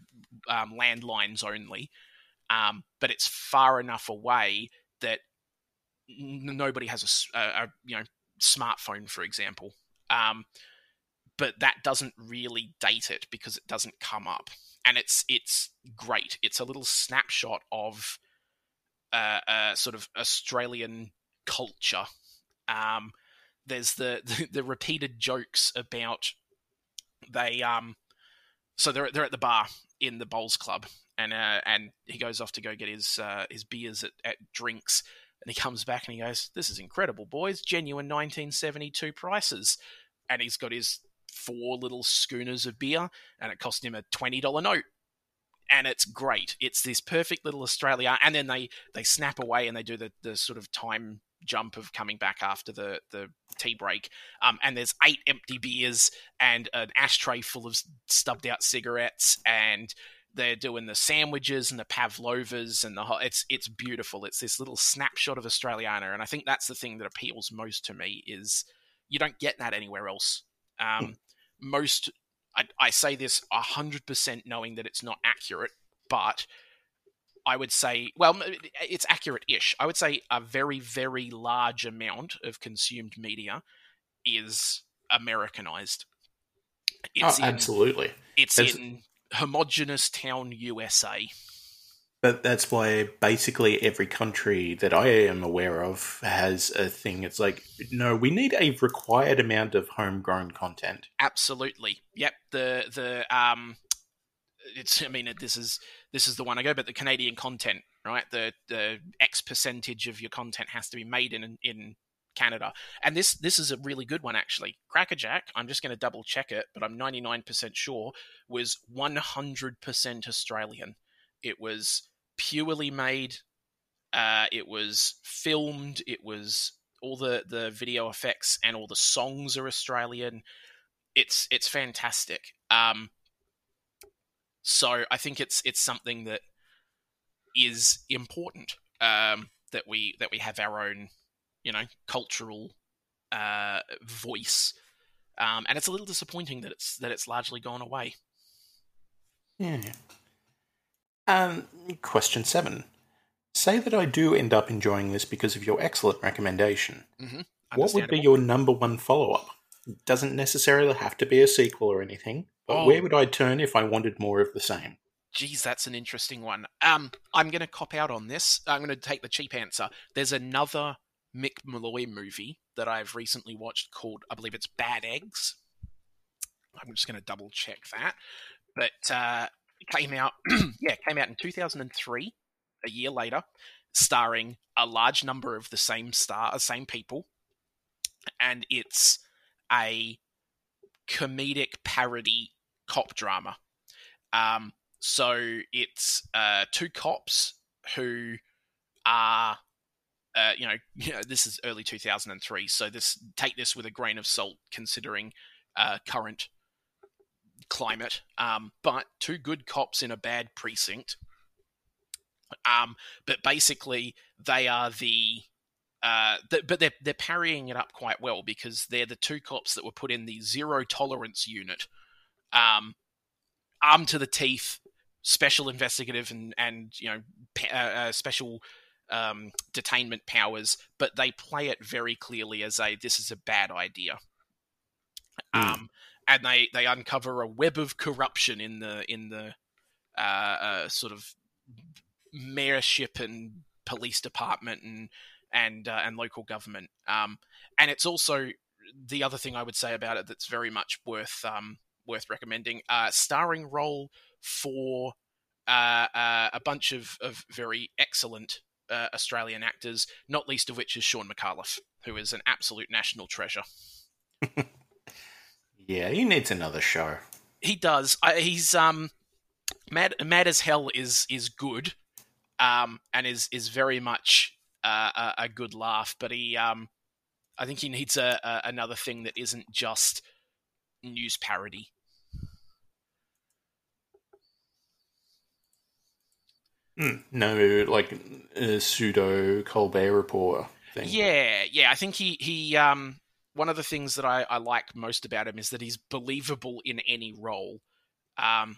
um, landlines only, um, but it's far enough away that nobody has a you know smartphone, for example. Um, but that doesn't really date it because it doesn't come up, and it's it's great. It's a little snapshot of uh, uh, sort of Australian culture. Um, there's the, <laughs> the the repeated jokes about they um so they're they're at the bar in the bowls club and uh, and he goes off to go get his uh, his beers at, at drinks and he comes back and he goes this is incredible boys. Genuine 1972 prices. And he's got his four little schooners of beer and it cost him a $20 note. And it's great. It's this perfect little australia. And then they they snap away and they do the the sort of time jump of coming back after the the tea break. Um, and there's eight empty beers and an ashtray full of stubbed out cigarettes and they're doing the sandwiches and the pavlovas and the whole it's it's beautiful it's this little snapshot of australiana and i think that's the thing that appeals most to me is you don't get that anywhere else um, most I, I say this 100% knowing that it's not accurate but I would say, well, it's accurate ish. I would say a very, very large amount of consumed media is Americanized. It's oh, absolutely. In, it's in homogenous town USA. But that's why basically every country that I am aware of has a thing. It's like, no, we need a required amount of homegrown content. Absolutely. Yep. The the um, it's. I mean, this is this is the one I go, but the Canadian content, right? The the X percentage of your content has to be made in in Canada, and this this is a really good one actually. Crackerjack. I'm just going to double check it, but I'm 99% sure was 100% Australian. It was purely made. Uh, it was filmed. It was all the the video effects and all the songs are Australian. It's it's fantastic. Um, so I think it's it's something that is important um, that we that we have our own you know cultural uh, voice, um, and it's a little disappointing that it's that it's largely gone away. Yeah. Um, question seven. Say that I do end up enjoying this because of your excellent recommendation. What would be your number one follow up? Doesn't necessarily have to be a sequel or anything, but Oh. where would I turn if I wanted more of the same? Geez, that's an interesting one. Um, I'm going to cop out on this. I'm going to take the cheap answer. There's another Mick Molloy movie that I've recently watched called, I believe it's Bad Eggs. I'm just going to double check that. But uh, came out, <clears throat> yeah, came out in 2003, a year later, starring a large number of the same star, same people, and it's a comedic parody cop drama. Um, so it's uh, two cops who are, uh, you know, <laughs> you know, this is early 2003, so this take this with a grain of salt, considering uh, current climate. Um, but two good cops in a bad precinct. Um, but basically, they are the uh, th- but they're they're parrying it up quite well because they're the two cops that were put in the zero tolerance unit, um, armed to the teeth, special investigative and and you know uh, uh, special um, detainment powers, but they play it very clearly as a this is a bad idea. Mm. Um, and they they uncover a web of corruption in the in the uh, uh, sort of mayorship and police department and and uh, and local government. Um, and it's also the other thing I would say about it that's very much worth um, worth recommending. Uh, starring role for uh, uh, a bunch of, of very excellent uh, Australian actors, not least of which is Shaun Micallef, who is an absolute national treasure. <laughs> yeah, he needs another show. He does. he's um, mad. Mad as hell is is good, um, and is is very much uh, a, a, good laugh. But he, um, I think he needs a, a another thing that isn't just news parody. Mm, no, like a pseudo Colbert Report thing. Yeah, yeah. I think he he um one of the things that I, I like most about him is that he's believable in any role, um,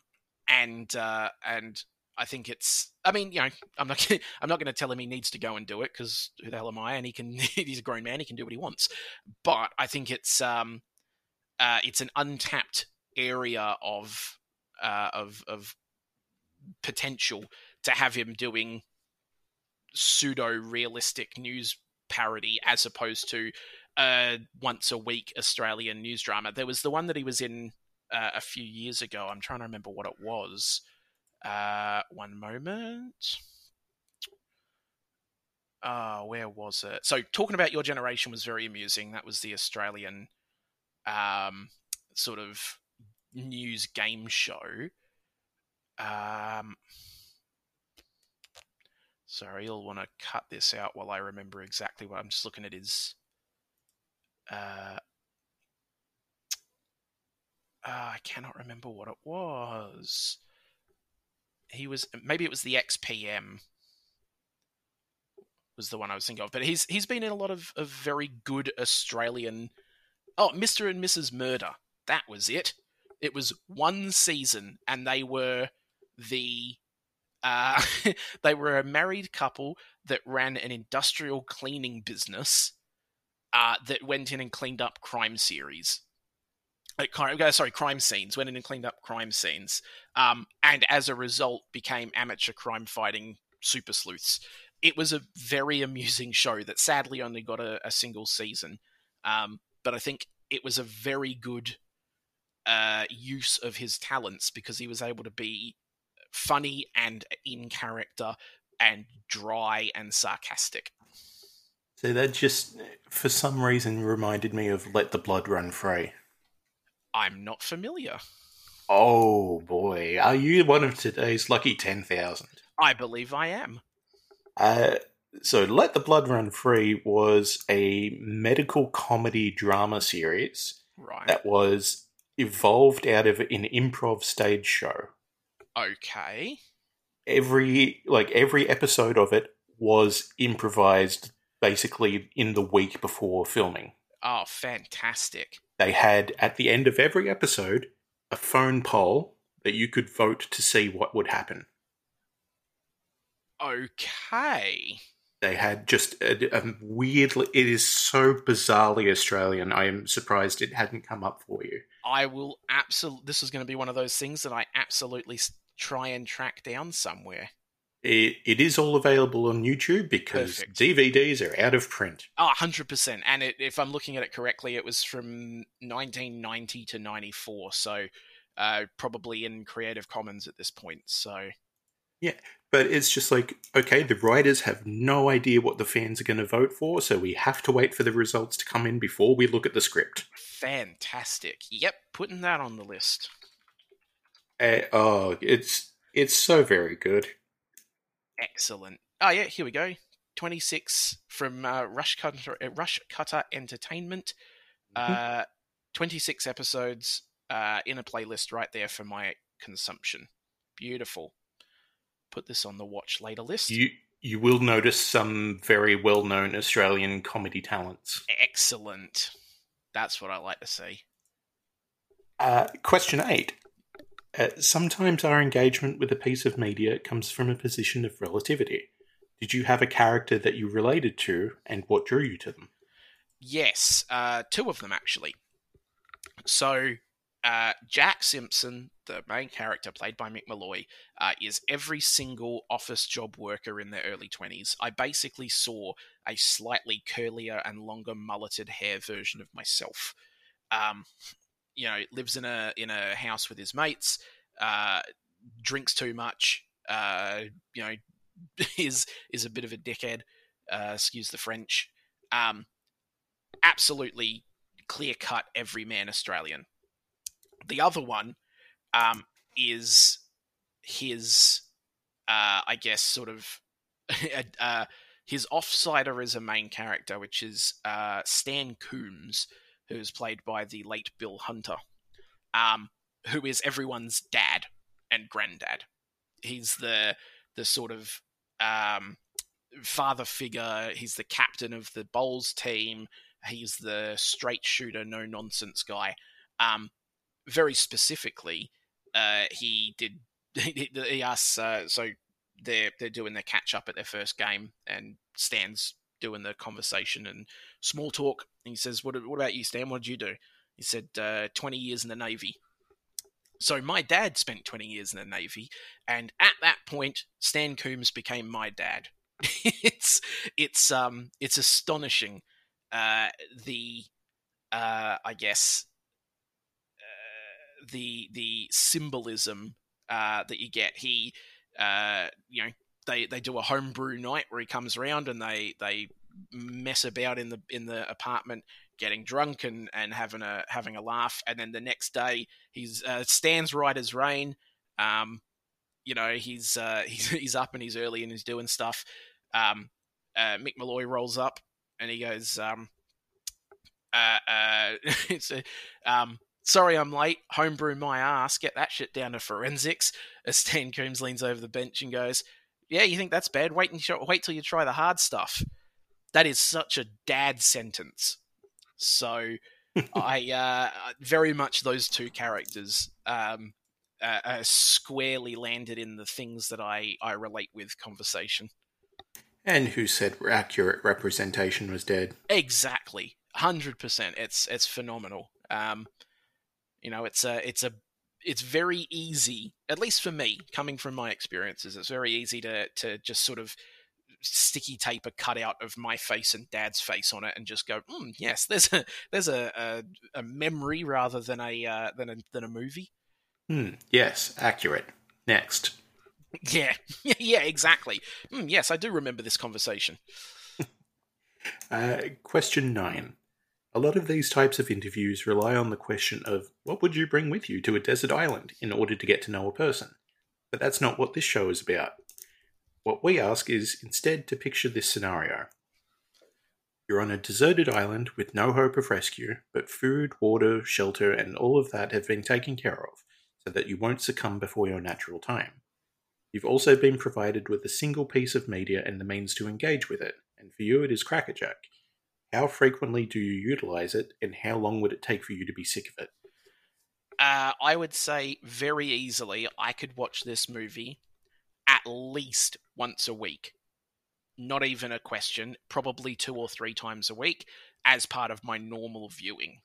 and uh, and I think it's. I mean, you know, I'm not. <laughs> I'm not going to tell him he needs to go and do it because who the hell am I? And he can. <laughs> he's a grown man. He can do what he wants. But I think it's um, uh, it's an untapped area of uh, of of potential to have him doing pseudo realistic news parody as opposed to a once a week Australian news drama. There was the one that he was in uh, a few years ago. I'm trying to remember what it was. Uh, one moment. Uh, where was it? So, talking about your generation was very amusing. That was the Australian um, sort of news game show. Um, Sorry, you'll want to cut this out while I remember exactly what I'm just looking at his. Uh, uh, I cannot remember what it was. He was maybe it was the XPM was the one I was thinking of, but he's he's been in a lot of, of very good Australian. Oh, Mister and Mrs. Murder. That was it. It was one season, and they were the uh, <laughs> they were a married couple that ran an industrial cleaning business uh, that went in and cleaned up crime series. Uh, sorry, crime scenes. Went in and cleaned up crime scenes, um, and as a result, became amateur crime fighting super sleuths. It was a very amusing show that sadly only got a, a single season, um, but I think it was a very good uh, use of his talents because he was able to be funny and in character and dry and sarcastic. So that just, for some reason, reminded me of Let the Blood Run Free. I'm not familiar. Oh boy, are you one of today's lucky 10,000? I believe I am. Uh, so, Let the Blood Run Free was a medical comedy drama series right. that was evolved out of an improv stage show. Okay. Every like every episode of it was improvised basically in the week before filming. Oh, fantastic. They had at the end of every episode a phone poll that you could vote to see what would happen. Okay. They had just a, a weirdly. It is so bizarrely Australian. I am surprised it hadn't come up for you. I will absolutely. This is going to be one of those things that I absolutely try and track down somewhere. It, it is all available on YouTube because Perfect. DVDs are out of print. Oh, 100%. And it, if I'm looking at it correctly, it was from 1990 to 94. So uh, probably in Creative Commons at this point. So. Yeah, but it's just like, okay, the writers have no idea what the fans are going to vote for, so we have to wait for the results to come in before we look at the script. Fantastic. Yep, putting that on the list. Uh, oh, it's it's so very good. Excellent. Oh yeah, here we go. Twenty six from uh, Rush Cutter uh, Rush Cutter Entertainment. Mm-hmm. Uh, Twenty six episodes uh, in a playlist right there for my consumption. Beautiful. Put this on the watch later list. You you will notice some very well known Australian comedy talents. Excellent. That's what I like to see. Uh, question eight Uh, sometimes our engagement with a piece of media comes from a position of relativity. Did you have a character that you related to, and what drew you to them? Yes, uh, two of them actually. So, uh, Jack Simpson, the main character played by Mick Molloy, uh, is every single office job worker in their early 20s. I basically saw a slightly curlier and longer mulleted hair version of myself. Um, you know, lives in a in a house with his mates, uh, drinks too much, uh, you know, <laughs> is is a bit of a dickhead. Uh, excuse the French. Um, absolutely clear cut every man Australian. The other one um, is his, uh, I guess, sort of <laughs> uh, his offsider is a main character, which is uh, Stan Coombs, who is played by the late Bill Hunter, um, who is everyone's dad and granddad. He's the the sort of um, father figure. He's the captain of the bowls team. He's the straight shooter, no nonsense guy. Um, very specifically, uh, he did. <laughs> He, he asks, uh, so they're they're doing their catch up at their first game, and Stan's doing the conversation and small talk. And he says, "What what about you, Stan? What did you do?" He said, uh, 20 years in the Navy." So my dad spent 20 years in the Navy, and at that point, Stan Coombs became my dad. <laughs> it's it's um it's astonishing uh, the uh, I guess uh, the the symbolism uh, that you get. He uh, you know they they do a homebrew night where he comes around and they they mess about in the in the apartment getting drunk and, and having a having a laugh. And then the next day he's uh, Stan's right as rain. Um, you know he's uh, <laughs> he's he's up and he's early and he's doing stuff. Um, uh, Mick Molloy rolls up and he goes um, uh, uh, <laughs> a, um, sorry I'm late. Homebrew my ass. Get that shit down to forensics. As <laughs> Stan Coombs leans over the bench and goes yeah you think that's bad wait until wait till you try the hard stuff that is such a dad sentence so <laughs> I uh, very much those two characters um, uh, uh, squarely landed in the things that I, I relate with conversation. And who said accurate representation was dead? Exactly, hundred percent. It's it's phenomenal. Um, you know, it's a it's a it's very easy, at least for me, coming from my experiences. It's very easy to to just sort of sticky tape a cutout of my face and Dad's face on it, and just go, mm, "Yes, there's a there's a, a, a memory rather than a uh, than a than a movie." Hmm. Yes, accurate. Next. <laughs> Yeah, <laughs> yeah, exactly. Mm, yes, I do remember this conversation. <laughs> uh, question nine. A lot of these types of interviews rely on the question of what would you bring with you to a desert island in order to get to know a person. But that's not what this show is about. What we ask is instead to picture this scenario. You're on a deserted island with no hope of rescue, but food, water, shelter, and all of that have been taken care of, so that you won't succumb before your natural time. You've also been provided with a single piece of media and the means to engage with it, and for you it is Crackerjack. How frequently do you utilize it, and how long would it take for you to be sick of it? Uh, I would say very easily I could watch this movie at least once a week. Not even a question, probably two or three times a week as part of my normal viewing.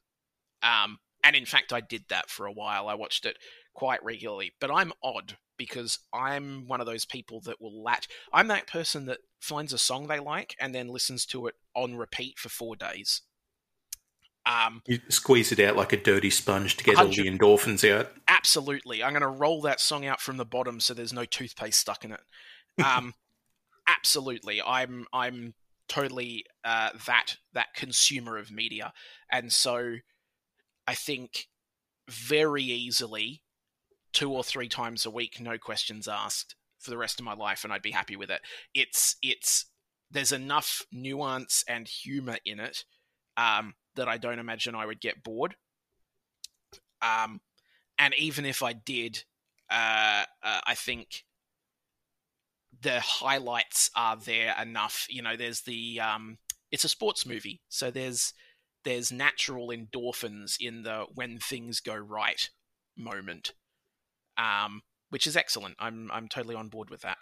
Um, and in fact, I did that for a while. I watched it quite regularly. But I'm odd because I'm one of those people that will latch. I'm that person that finds a song they like and then listens to it on repeat for four days. Um, you squeeze it out like a dirty sponge to get all the endorphins out. Absolutely, I'm going to roll that song out from the bottom so there's no toothpaste stuck in it. Um, <laughs> absolutely, I'm I'm totally uh, that that consumer of media, and so I think very easily two or three times a week, no questions asked, for the rest of my life, and I'd be happy with it. It's it's there's enough nuance and humor in it um, that I don't imagine I would get bored. Um, and even if I did, uh, uh, I think the highlights are there enough. You know, there's the um, it's a sports movie, so there's there's natural endorphins in the when things go right moment. Um, which is excellent. I'm I'm totally on board with that.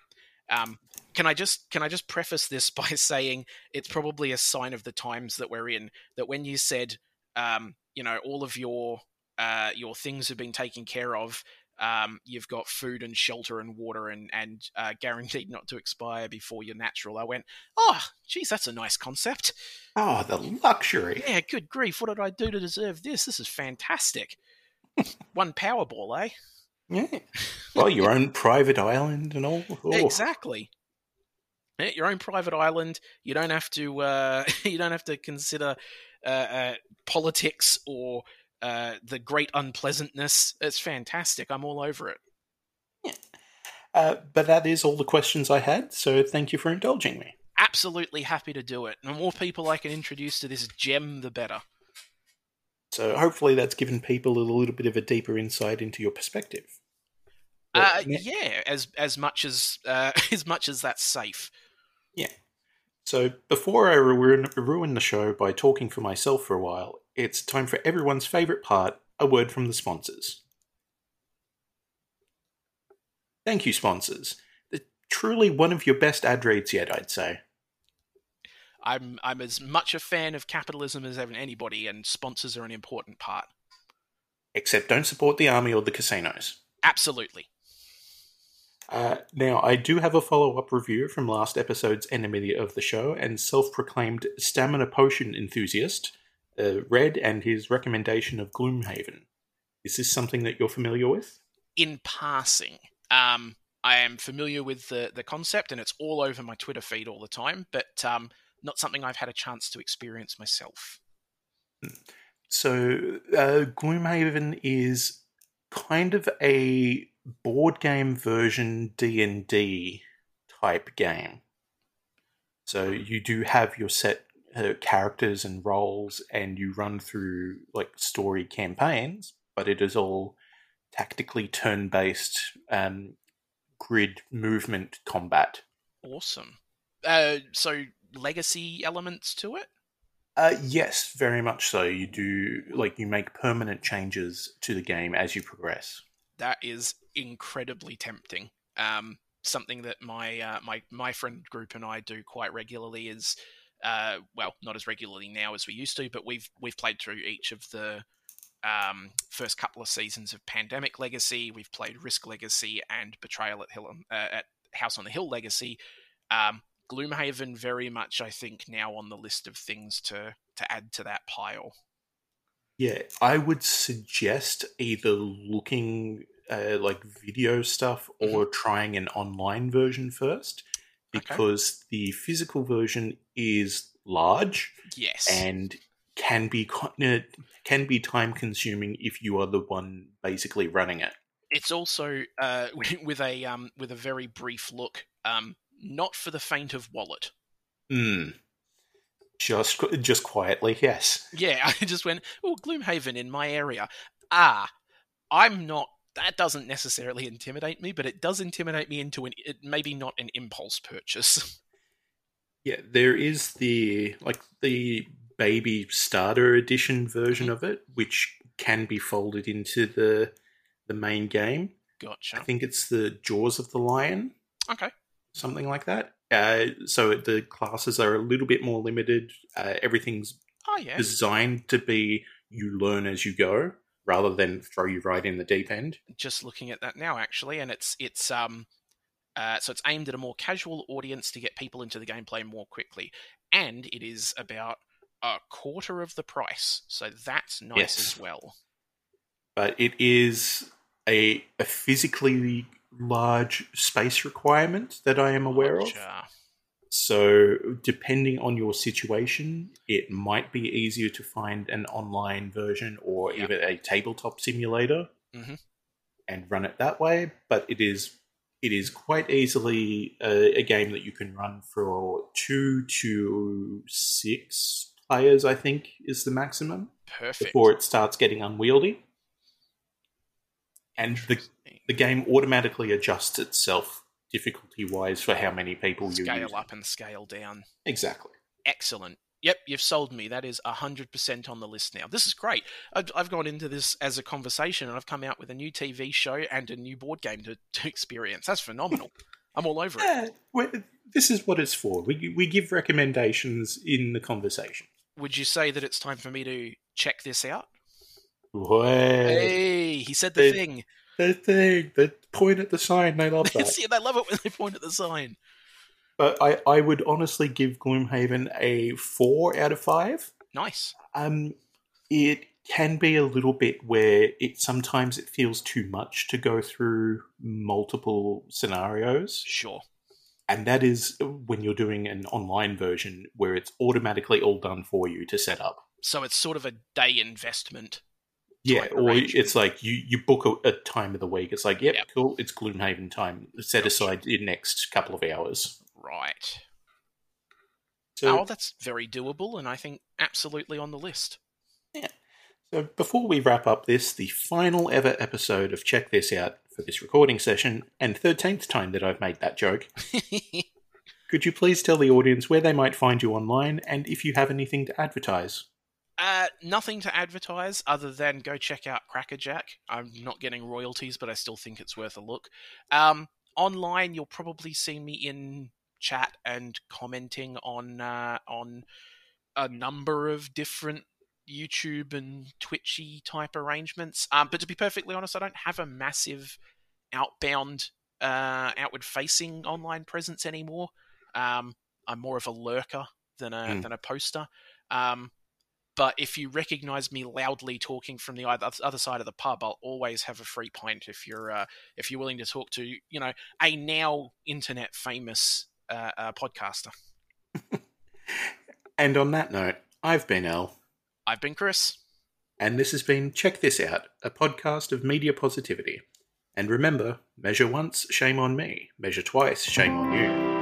Um, can I just can I just preface this <laughs> by saying it's probably a sign of the times that we're in that when you said um, you know all of your uh, your things have been taken care of. Um, you've got food and shelter and water and and uh, guaranteed not to expire before you're natural. I went, oh, geez, that's a nice concept. Oh, the luxury. Yeah, good grief, what did I do to deserve this? This is fantastic. <laughs> One Powerball, eh? Yeah. <laughs> Well, your own private island and all. Oh. Exactly. Yeah, your own private island. You don't have to. Uh, <laughs> you don't have to consider uh, uh, politics or uh, the great unpleasantness. It's fantastic. I'm all over it. Yeah. Uh, but that is all the questions I had, so thank you for indulging me. Absolutely happy to do it. The more people I can introduce to this gem, the better. So hopefully that's given people a little bit of a deeper insight into your perspective. Uh, yeah, as as much as uh, <laughs> as much as that's safe. Yeah. So before I ruin, ruin the show by talking for myself for a while, it's time for everyone's favourite part a word from the sponsors. Thank you, sponsors. They're truly one of your best ad reads yet, I'd say. I'm I'm as much a fan of capitalism as anybody, and sponsors are an important part. Except don't support the army or the casinos. Absolutely. Uh, now, I do have a follow up review from last episode's enemy of the show and self proclaimed stamina potion enthusiast, uh, Red, and his recommendation of Gloomhaven. Is this something that you're familiar with? In passing, um, I am familiar with the the concept, and it's all over my Twitter feed all the time, but um, not something I've had a chance to experience myself. So, uh, Gloomhaven is kind of a board game version D and D type game. So you do have your set uh, characters and roles, and you run through like story campaigns, but it is all tactically turn based um, grid movement combat. Awesome. Uh, so legacy elements to it. Uh, yes, very much so. You do like you make permanent changes to the game as you progress. that is incredibly tempting. Um, something that my uh, my my friend group and I do quite regularly is, uh, well, not as regularly now as we used to, but we've we've played through each of the um, first couple of seasons of Pandemic Legacy. We've played Risk Legacy and Betrayal at Hill uh, at House on the Hill Legacy. Um, Gloomhaven very much, I think, now on the list of things to to add to that pile. Yeah, I would suggest either looking uh, like video stuff or trying an online version first, Okay. because the physical version is large Yes, and can be uh, can be time consuming if you are the one basically running it. it's also uh, <laughs> with a um, with a very brief look, um, not for the faint of wallet. Hmm. Just just quietly, yes. Yeah, <laughs> I just went, oh, Gloomhaven in my area. Ah, I'm not. That doesn't necessarily intimidate me, but it does intimidate me into an it, maybe not an impulse purchase. <laughs> Yeah, there is the like the baby starter edition version of it, which can be folded into the the main game. Gotcha. I think it's the Jaws of the Lion, Okay. Something like that. Uh, so the classes are a little bit more limited. Uh, everything's Oh yeah. designed to be you learn as you go, rather than throw you right in the deep end. Just looking at that now, actually, and it's it's um, uh, so it's aimed at a more casual audience to get people into the gameplay more quickly, and it is about a quarter of the price, so that's nice Yes. as well. But it is a, a physically large space requirement that I am aware of. So, depending on your situation, it might be easier to find an online version or Yeah. even a tabletop simulator Mhm. and run it that way. But it is it is quite easily a, a game that you can run for two to six players. I think is the maximum Perfect. before it starts getting unwieldy. And the. The game automatically adjusts itself difficulty wise for how many people you scale up and scale down. Exactly. Excellent. Yep, you've sold me. That is 100% on the list now. This is great. I've, I've gone into this as a conversation and I've come out with a new TV show and a new board game to, to experience. That's phenomenal. <laughs> I'm all over it. Yeah, this is what it's for. We we give recommendations in the conversation. Would you say that it's time for me to check this out? Hey, he said the thing. The thing, They point at the sign, they love <laughs> that. See, they love it when they point at the sign. but I, I would honestly give Gloomhaven a four out of five. Nice. Um, it can be a little bit where it sometimes it feels too much to go through multiple scenarios, Sure. and that is when you're doing an online version where it's automatically all done for you to set up. So it's sort of a day investment. Yeah, or it's like you you book a, a time of the week. It's like, yep, Yep. cool, it's Gloomhaven time. Set Gotcha. aside your next couple of hours. Right. So, oh, that's very doable and I think absolutely on the list. Yeah. So before we wrap up this, the final ever episode of Check This Out for this recording session, and thirteenth time that I've made that joke, <laughs> could you please tell the audience where they might find you online, and if you have anything to advertise? Uh, nothing to advertise other than go check out Crackerjack. I'm not getting royalties, but I still think it's worth a look. Um, online, you'll probably see me in chat and commenting on uh, on a number of different YouTube and Twitchy type arrangements. Um, but to be perfectly honest, I don't have a massive outbound, uh, outward facing online presence anymore. Um, I'm more of a lurker than a Mm. than a poster. Um, but if you recognize me loudly talking from the other side of the pub, I'll always have a free pint if you're uh, if you're willing to talk to you know a now internet famous uh, uh, podcaster. <laughs> And on that note, I've been Al, I've been Chris. and this has been Check This Out, a podcast of media positivity. And remember, measure once, shame on me. Measure twice, shame on you.